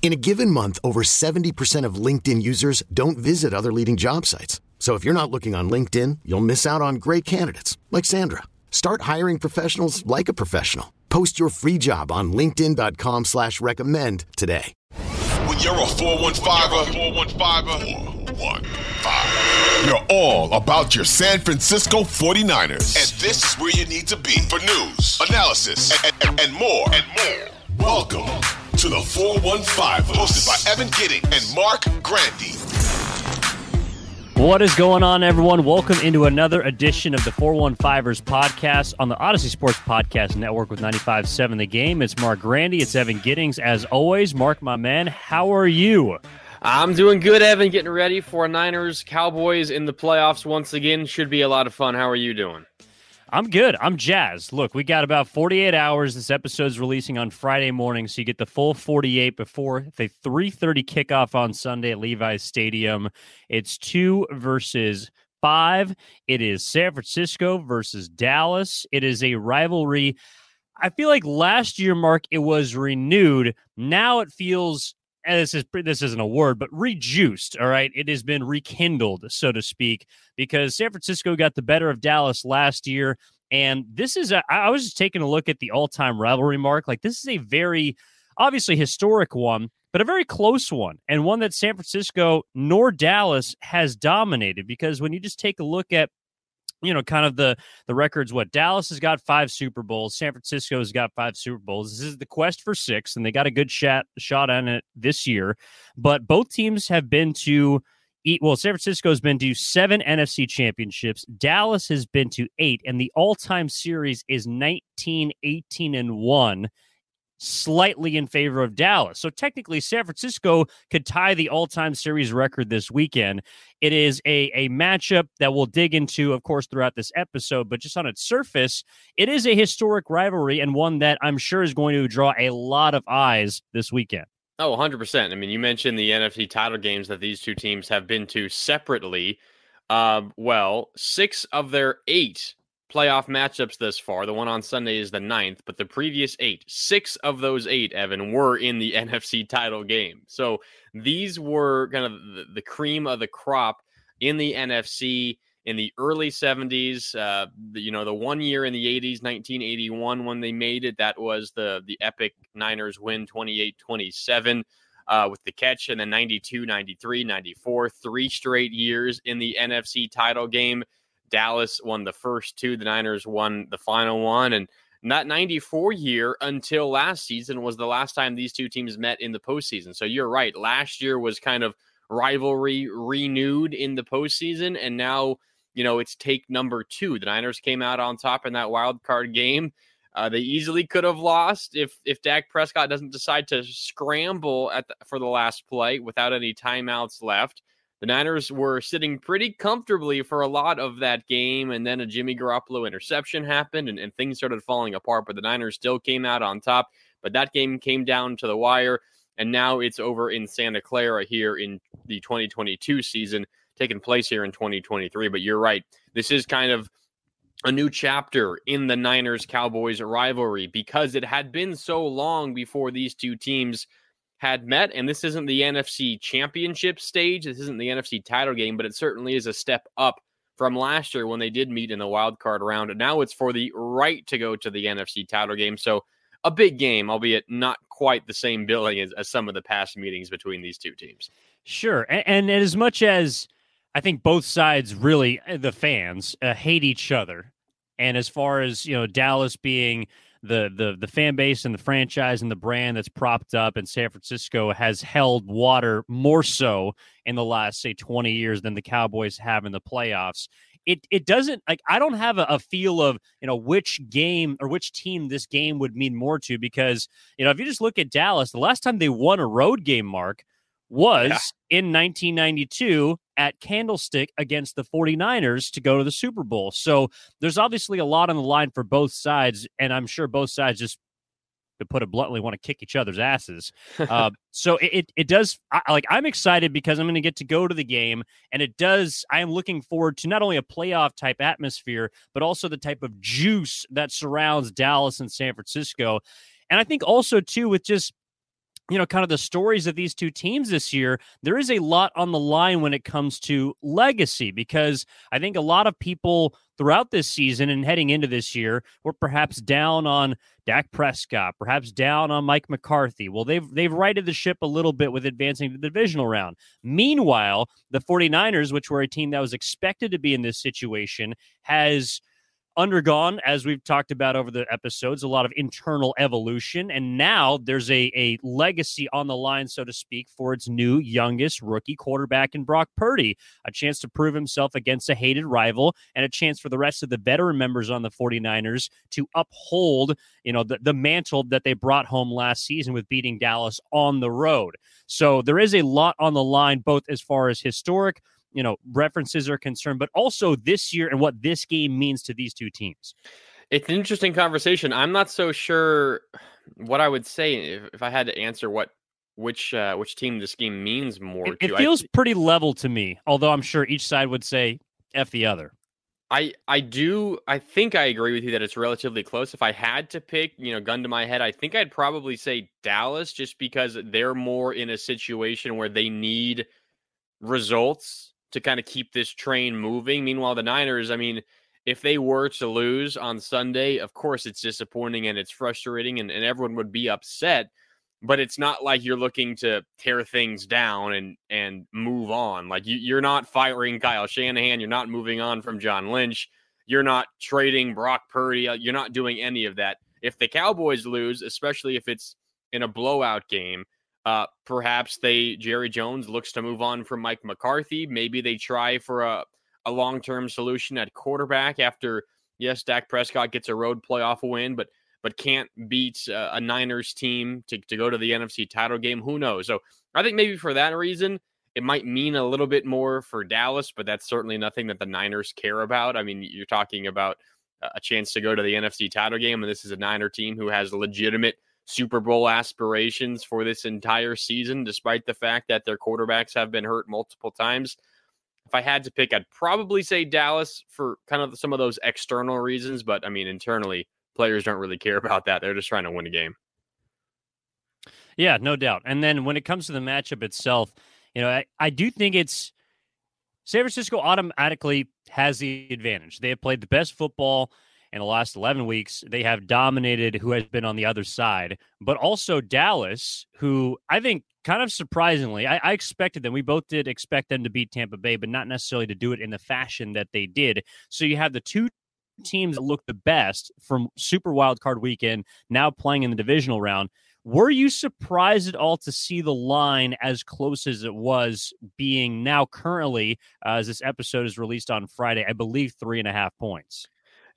In a given month, over 70% of LinkedIn users don't visit other leading job sites. So if you're not looking on LinkedIn, you'll miss out on great candidates like Sandra. Start hiring professionals like a professional. Post your free job on LinkedIn.com slash recommend today. When you're a 415er, 415, you're all about your San Francisco 49ers. And this is where you need to be for news, analysis, and, and, and more. And more. Welcome to the 415, hosted by Evan Gidding and Mark Grandy. What is going on, everyone? Welcome into another edition of the 415ers podcast on the Odyssey Sports Podcast Network with 95.7 The Game. It's Mark Grandy. It's Evan Giddings. As always, Mark, my man, how are you? I'm doing good, Evan. Getting ready for Niners Cowboys in the playoffs once again. Should be a lot of fun. How are you doing? I'm good. I'm jazzed. Look, we got about 48 hours. This episode's releasing on Friday morning, so you get the full 48 before the 3:30 kickoff on Sunday at Levi's Stadium. It's two versus five. It is San Francisco versus Dallas. It is a rivalry. I feel like last year, Mark, it was renewed. Now it feels and this is this isn't a word, but rejuiced. All right, it has been rekindled, so to speak, because San Francisco got the better of Dallas last year, and this is a, I was just taking a look at the all-time rivalry mark. Like this is a very obviously historic one, but a very close one, and one that San Francisco nor Dallas has dominated. Because when you just take a look at you know, kind of the the records. What Dallas has got five Super Bowls, San Francisco has got five Super Bowls. This is the quest for six, and they got a good shot shot on it this year. But both teams have been to eat. Well, San Francisco has been to seven NFC championships. Dallas has been to eight, and the all time series is 19, 18, and one slightly in favor of Dallas. So technically, San Francisco could tie the all time series record this weekend. It is a, a matchup that we'll dig into, of course, throughout this episode, but just on its surface, it is a historic rivalry and one that I'm sure is going to draw a lot of eyes this weekend. Oh, 100%. I mean, you mentioned the NFC title games that these two teams have been to separately. Uh, well, six of their eight playoff matchups thus far. The one on Sunday is the ninth, but the previous eight, six of those eight, Evan, were in the NFC title game. So these were kind of the, cream of the crop in the NFC in the early 70s. Uh, you know, the one year in the 80s, 1981, when they made it, that was the the epic Niners win 28 27. Uh, with the catch and then 92, 93, 94, three straight years in the NFC title game. Dallas won the first two, the Niners won the final one. And that 94 year until last season was the last time these two teams met in the postseason. So you're right. Last year was kind of rivalry renewed in the postseason. And now, you know, it's take number two. The Niners came out on top in that wild card game. Uh, they easily could have lost if if Dak Prescott doesn't decide to scramble at the, for the last play without any timeouts left the Niners were sitting pretty comfortably for a lot of that game, and then a Jimmy Garoppolo interception happened, and, and things started falling apart. But the Niners still came out on top. But that game came down to the wire, and now it's over in Santa Clara here in the 2022 season, taking place here in 2023. But you're right, this is kind of a new chapter in the Niners Cowboys rivalry because it had been so long before these two teams had met. And this isn't the NFC championship stage. This isn't the NFC title game, but it certainly is a step up from last year when they did meet in the wild card round. And now it's for the right to go to the NFC title game. So a big game, albeit not quite the same billing as, as some of the past meetings between these two teams. Sure. And, and as much as I think both sides really, uh, the fans, uh, hate each other. And as far as, you know, Dallas being the the the fan base and the franchise and the brand that's propped up in San Francisco has held water more so in the last say 20 years than the Cowboys have in the playoffs. It it doesn't like I don't have a, a feel of you know which game or which team this game would mean more to because you know if you just look at Dallas, the last time they won a road game, Mark, was yeah. in 1992 at Candlestick against the 49ers to go to the Super Bowl. So there's obviously a lot on the line for both sides, and I'm sure both sides just to put it bluntly, want to kick each other's asses. Uh, so it, it, it does I, like I'm excited because I'm going to get to go to the game, and it does. I am looking forward to not only a playoff type atmosphere, but also the type of juice that surrounds Dallas and San Francisco. And I think also too with just you know, kind of the stories of these two teams this year, there is a lot on the line when it comes to legacy because I think a lot of people throughout this season and heading into this year were perhaps down on Dak Prescott, perhaps down on Mike McCarthy. Well, they've they've righted the ship a little bit with advancing to the divisional round. Meanwhile, the 49ers, which were a team that was expected to be in this situation, has undergone, as we've talked about over the episodes, a lot of internal evolution. And now there's a, a legacy on the line, so to speak, for its new youngest rookie quarterback in Brock Purdy. A chance to prove himself against a hated rival and a chance for the rest of the veteran members on the 49ers to uphold, you know, the, the mantle that they brought home last season with beating Dallas on the road. So there is a lot on the line, both as far as historic you know references are concerned, but also this year and what this game means to these two teams. It's an interesting conversation. I'm not so sure what I would say if, if I had to answer what which uh, which team this game means more. It, it feels I, pretty level to me, although I'm sure each side would say f the other. I I do I think I agree with you that it's relatively close. If I had to pick, you know, gun to my head, I think I'd probably say Dallas just because they're more in a situation where they need results to kind of keep this train moving. Meanwhile, the Niners, I mean, if they were to lose on Sunday, of course it's disappointing and it's frustrating and, and everyone would be upset. But it's not like you're looking to tear things down and and move on. Like you, you're not firing Kyle Shanahan. You're not moving on from John Lynch. You're not trading Brock Purdy. Uh, you're not doing any of that. If the Cowboys lose, especially if it's in a blowout game, uh, perhaps they Jerry Jones looks to move on from Mike McCarthy. Maybe they try for a, a long term solution at quarterback after yes, Dak Prescott gets a road playoff win, but but can't beat uh, a Niners team to, to go to the NFC title game. Who knows? So I think maybe for that reason, it might mean a little bit more for Dallas, but that's certainly nothing that the Niners care about. I mean, you're talking about a chance to go to the NFC title game, and this is a Niner team who has legitimate Super Bowl aspirations for this entire season, despite the fact that their quarterbacks have been hurt multiple times. If I had to pick, I'd probably say Dallas for kind of some of those external reasons, but I mean, internally, players don't really care about that. They're just trying to win a game. Yeah, no doubt. And then when it comes to the matchup itself, you know, I, I do think it's San Francisco automatically has the advantage. They have played the best football in the last 11 weeks. They have dominated who has been on the other side, but also Dallas, who I think kind of surprisingly, I, I, expected them. We both did expect them to beat Tampa Bay, but not necessarily to do it in the fashion that they did. So you have the two teams that look the best from Super Wild Card Weekend now playing in the divisional round. Were you surprised at all to see the line as close as it was, being now currently, uh, as this episode is released on Friday, I believe three and a half points?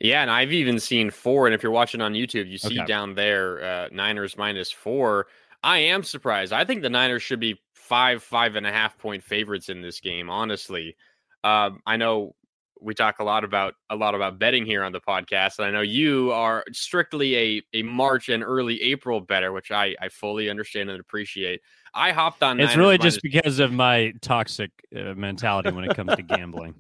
Yeah, and I've even seen four. And if you're watching on YouTube, you see okay. down there uh, Niners minus four. I am surprised. I think the Niners should be five, five and a half point favorites in this game. Honestly, um, I know we talk a lot about a lot about betting here on the podcast, and I know you are strictly a a March and early April better, which I I fully understand and appreciate. I hopped on. It's Niners really just because of my toxic uh, mentality when it comes to gambling.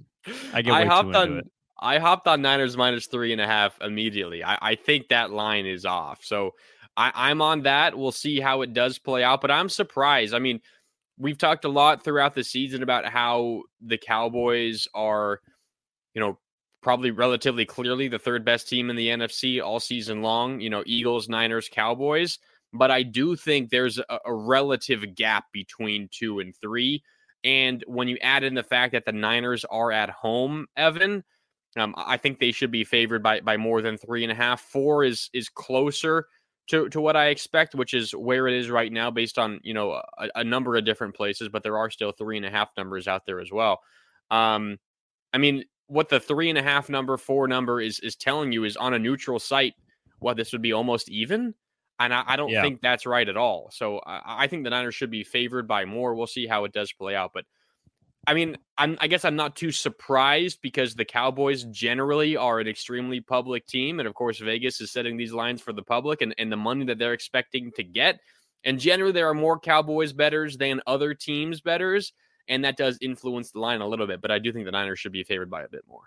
I get way I hopped too into on, it. I hopped on Niners minus three and a half immediately. I, I think that line is off. So I, I'm on that. We'll see how it does play out, but I'm surprised. I mean, we've talked a lot throughout the season about how the Cowboys are, you know, probably relatively clearly the third best team in the NFC all season long, you know, Eagles, Niners, Cowboys. But I do think there's a, a relative gap between two and three. And when you add in the fact that the Niners are at home, Evan, Um, I think they should be favored by by more than three and a half. Four is is closer to to what I expect, which is where it is right now, based on you know a, a number of different places. But there are still three and a half numbers out there as well. Um, I mean, what the three and a half number, four number is is telling you is on a neutral site. What this would be almost even. And I, I don't yeah. think that's right at all. So I, I think the Niners should be favored by more. We'll see how it does play out. But I mean, I'm, I guess I'm not too surprised because the Cowboys generally are an extremely public team. And of course, Vegas is setting these lines for the public and, and the money that they're expecting to get. And generally, there are more Cowboys betters than other teams betters. And that does influence the line a little bit. But I do think the Niners should be favored by a bit more.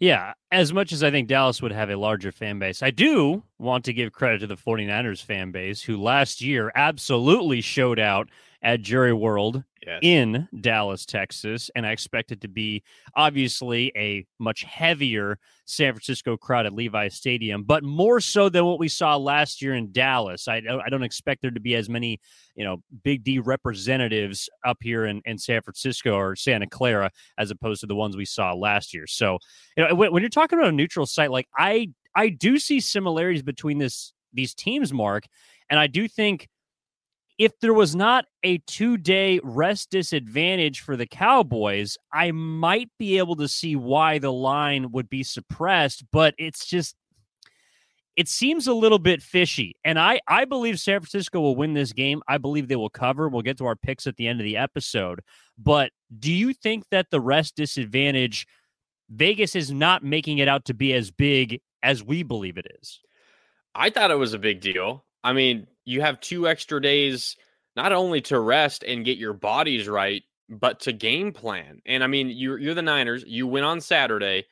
Yeah, as much as I think Dallas would have a larger fan base, I do want to give credit to the 49ers fan base who last year absolutely showed out at Jerry World yes. in Dallas, Texas. And I expect it to be obviously a much heavier San Francisco crowd at Levi Stadium, but more so than what we saw last year in Dallas. I, I don't expect there to be as many, you know, Big D representatives up here in, in San Francisco or Santa Clara as opposed to the ones we saw last year. So, you know, when, when you're talking about a neutral site, like I, I do see similarities between this these teams, Mark, and I do think if there was not a two day rest disadvantage for the Cowboys, I might be able to see why the line would be suppressed, but it's just it seems a little bit fishy. And I, I believe San Francisco will win this game. I believe they will cover. We'll get to our picks at the end of the episode. But do you think that the rest disadvantage, Vegas is not making it out to be as big as we believe it is? I thought it was a big deal. I mean, you have two extra days not only to rest and get your bodies right, but to game plan. And I mean, you're you're the Niners. You win on Saturday,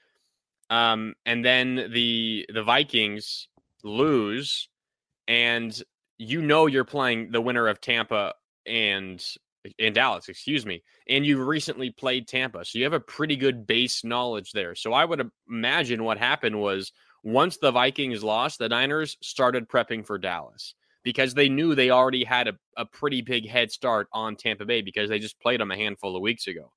um, and then the the Vikings lose, and you know you're playing the winner of Tampa and in Dallas, excuse me, and you recently played Tampa, so you have a pretty good base knowledge there. So I would imagine what happened was once the Vikings lost, the Niners started prepping for Dallas because they knew they already had a, a pretty big head start on Tampa Bay because they just played them a handful of weeks ago.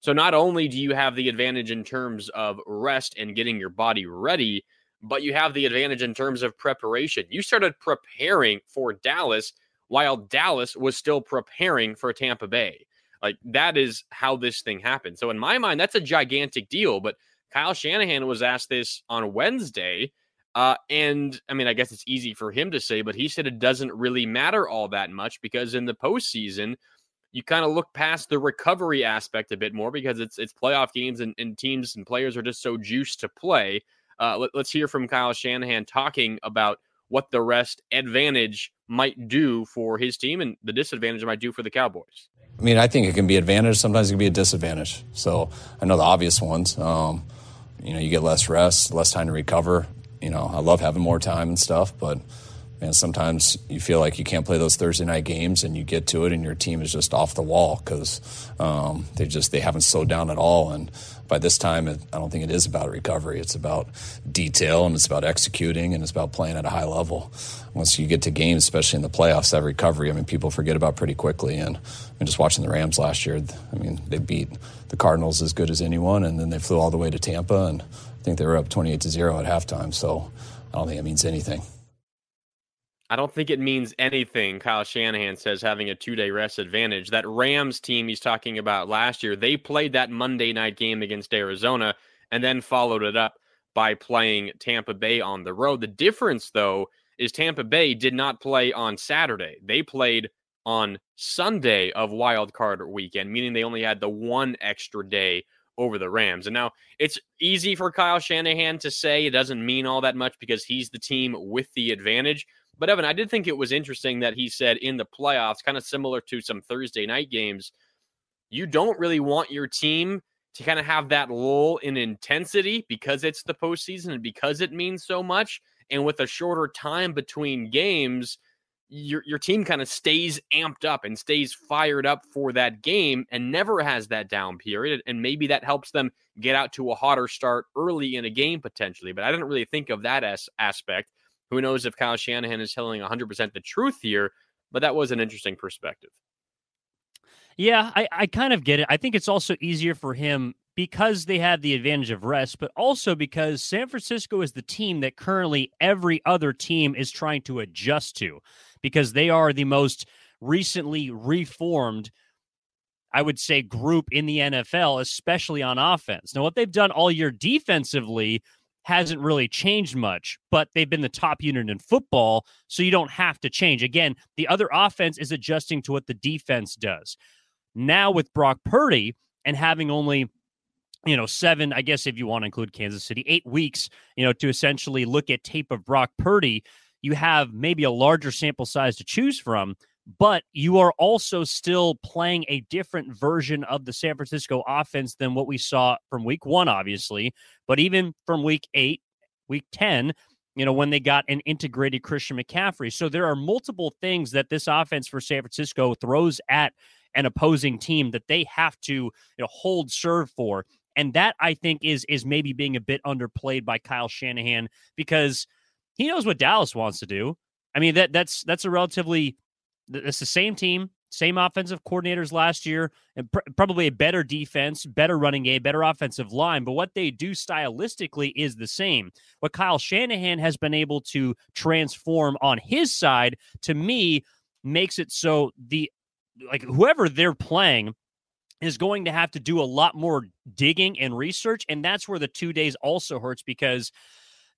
So not only do you have the advantage in terms of rest and getting your body ready, but you have the advantage in terms of preparation. You started preparing for Dallas while Dallas was still preparing for Tampa Bay. Like that is how this thing happened. So in my mind, that's a gigantic deal. But Kyle Shanahan was asked this on Wednesday uh, and I mean, I guess it's easy for him to say, but he said it doesn't really matter all that much because in the postseason, you kind of look past the recovery aspect a bit more because it's it's playoff games and, and teams and players are just so juiced to play. Uh, let, let's hear from Kyle Shanahan talking about what the rest advantage might do for his team and the disadvantage might do for the Cowboys. I mean, I think it can be advantage. Sometimes it can be a disadvantage. So I know the obvious ones. Um, you know, you get less rest, less time to recover. You know, I love having more time and stuff, but man, sometimes you feel like you can't play those Thursday night games, and you get to it, and your team is just off the wall because um, they just they haven't slowed down at all. And by this time, it, I don't think it is about recovery. It's about detail, and it's about executing, and it's about playing at a high level. Once you get to games, especially in the playoffs, that recovery, I mean, people forget about pretty quickly. And I mean, just watching the Rams last year, I mean, they beat the Cardinals as good as anyone, and then they flew all the way to Tampa and I think they were up 28 to 0 at halftime. So I don't think it means anything. I don't think it means anything, Kyle Shanahan says, having a two day rest advantage. That Rams team he's talking about last year, they played that Monday night game against Arizona and then followed it up by playing Tampa Bay on the road. The difference, though, is Tampa Bay did not play on Saturday. They played on Sunday of wild card weekend, meaning they only had the one extra day over the Rams. And now it's easy for Kyle Shanahan to say it doesn't mean all that much because he's the team with the advantage. But Evan, I did think it was interesting that he said in the playoffs, kind of similar to some Thursday night games, you don't really want your team to kind of have that lull in intensity because it's the postseason and because it means so much. And with a shorter time between games, your your team kind of stays amped up and stays fired up for that game and never has that down period. And maybe that helps them get out to a hotter start early in a game potentially. But I didn't really think of that as aspect who knows if Kyle Shanahan is telling 100% the truth here but that was an interesting perspective yeah, I, I kind of get it. I think it's also easier for him because they have the advantage of rest, but also because San Francisco is the team that currently every other team is trying to adjust to because they are the most recently reformed, I would say, group in the NFL, especially on offense. Now, what they've done all year defensively hasn't really changed much, but they've been the top unit in football, so you don't have to change. Again, the other offense is adjusting to what the defense does. Now, with Brock Purdy and having only you know, seven, I guess if you want to include Kansas City, eight weeks, you know, to essentially look at tape of Brock Purdy, you have maybe a larger sample size to choose from, but you are also still playing a different version of the San Francisco offense than what we saw from week one, obviously, but even from week eight, week 10, you know, when they got an integrated Christian McCaffrey. So there are multiple things that this offense for San Francisco throws at an opposing team that they have to you know hold serve for and that I think is is maybe being a bit underplayed by Kyle Shanahan because he knows what Dallas wants to do. I mean that that's that's a relatively it's the same team, same offensive coordinators last year, and pr- probably a better defense, better running game, better offensive line. But what they do stylistically is the same. What Kyle Shanahan has been able to transform on his side, to me, makes it so the like whoever they're playing is going to have to do a lot more digging and research. And that's where the two days also hurts because,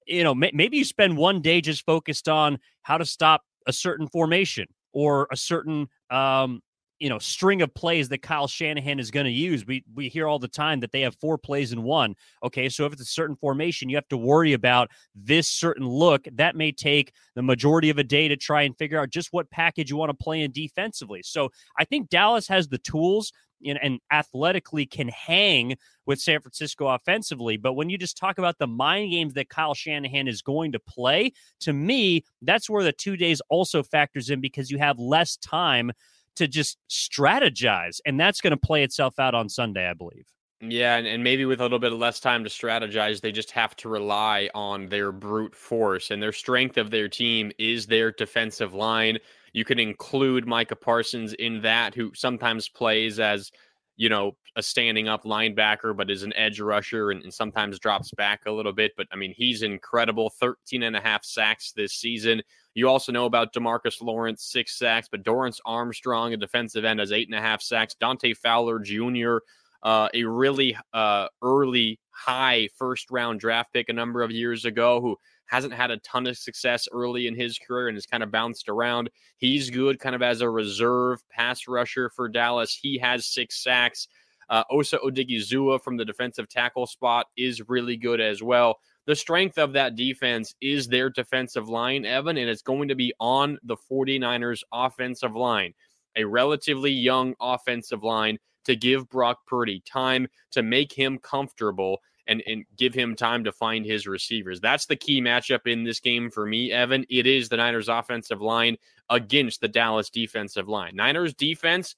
you know, maybe you spend one day just focused on how to stop a certain formation or a certain, um, you know, string of plays that Kyle Shanahan is going to use. We we hear all the time that they have four plays in one. Okay, so if it's a certain formation, you have to worry about this certain look. That may take the majority of a day to try and figure out just what package you want to play in defensively. So I think Dallas has the tools and, athletically can hang with San Francisco offensively. But when you just talk about the mind games that Kyle Shanahan is going to play, to me, that's where the two days also factors in because you have less time to just strategize. And that's going to play itself out on Sunday, I believe. Yeah, and, and maybe with a little bit of less time to strategize, they just have to rely on their brute force and their strength of their team is their defensive line. You can include Micah Parsons in that, who sometimes plays as, you know, a standing up linebacker, but is an edge rusher and, and, sometimes drops back a little bit. But I mean, he's incredible 13 and a half sacks this season. You also know about Demarcus Lawrence, six sacks, but Dorance Armstrong, a defensive end, has eight and a half sacks. Dante Fowler Jr., uh, a really uh, early, high first round draft pick a number of years ago, who hasn't had a ton of success early in his career and has kind of bounced around. He's good kind of as a reserve pass rusher for Dallas. He has six sacks. Uh, Osa Odighizuwa from the defensive tackle spot is really good as well. The strength of that defense is their defensive line, Evan, and it's going to be on the 49ers offensive line, a relatively young offensive line to give Brock Purdy time to make him comfortable and, and give him time to find his receivers. That's the key matchup in this game for me, Evan. It is the Niners offensive line against the Dallas defensive line. Niners defense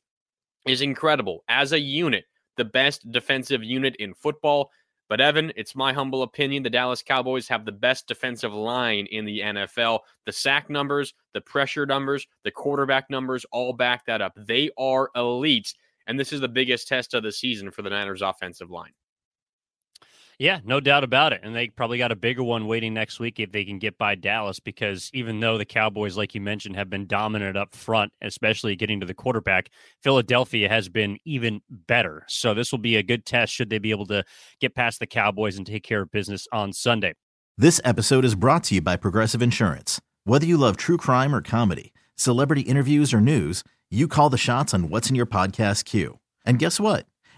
is incredible as a unit, the best defensive unit in football. But Evan, it's my humble opinion the Dallas Cowboys have the best defensive line in the NFL. The sack numbers, the pressure numbers, the quarterback numbers all back that up. They are elite. And this is the biggest test of the season for the Niners offensive line. Yeah, no doubt about it. And they probably got a bigger one waiting next week if they can get by Dallas, because even though the Cowboys, like you mentioned, have been dominant up front, especially getting to the quarterback, Philadelphia has been even better. So this will be a good test should they be able to get past the Cowboys and take care of business on Sunday. This episode is brought to you by Progressive Insurance. Whether you love true crime or comedy, celebrity interviews or news, you call the shots on what's in your podcast queue. And guess what?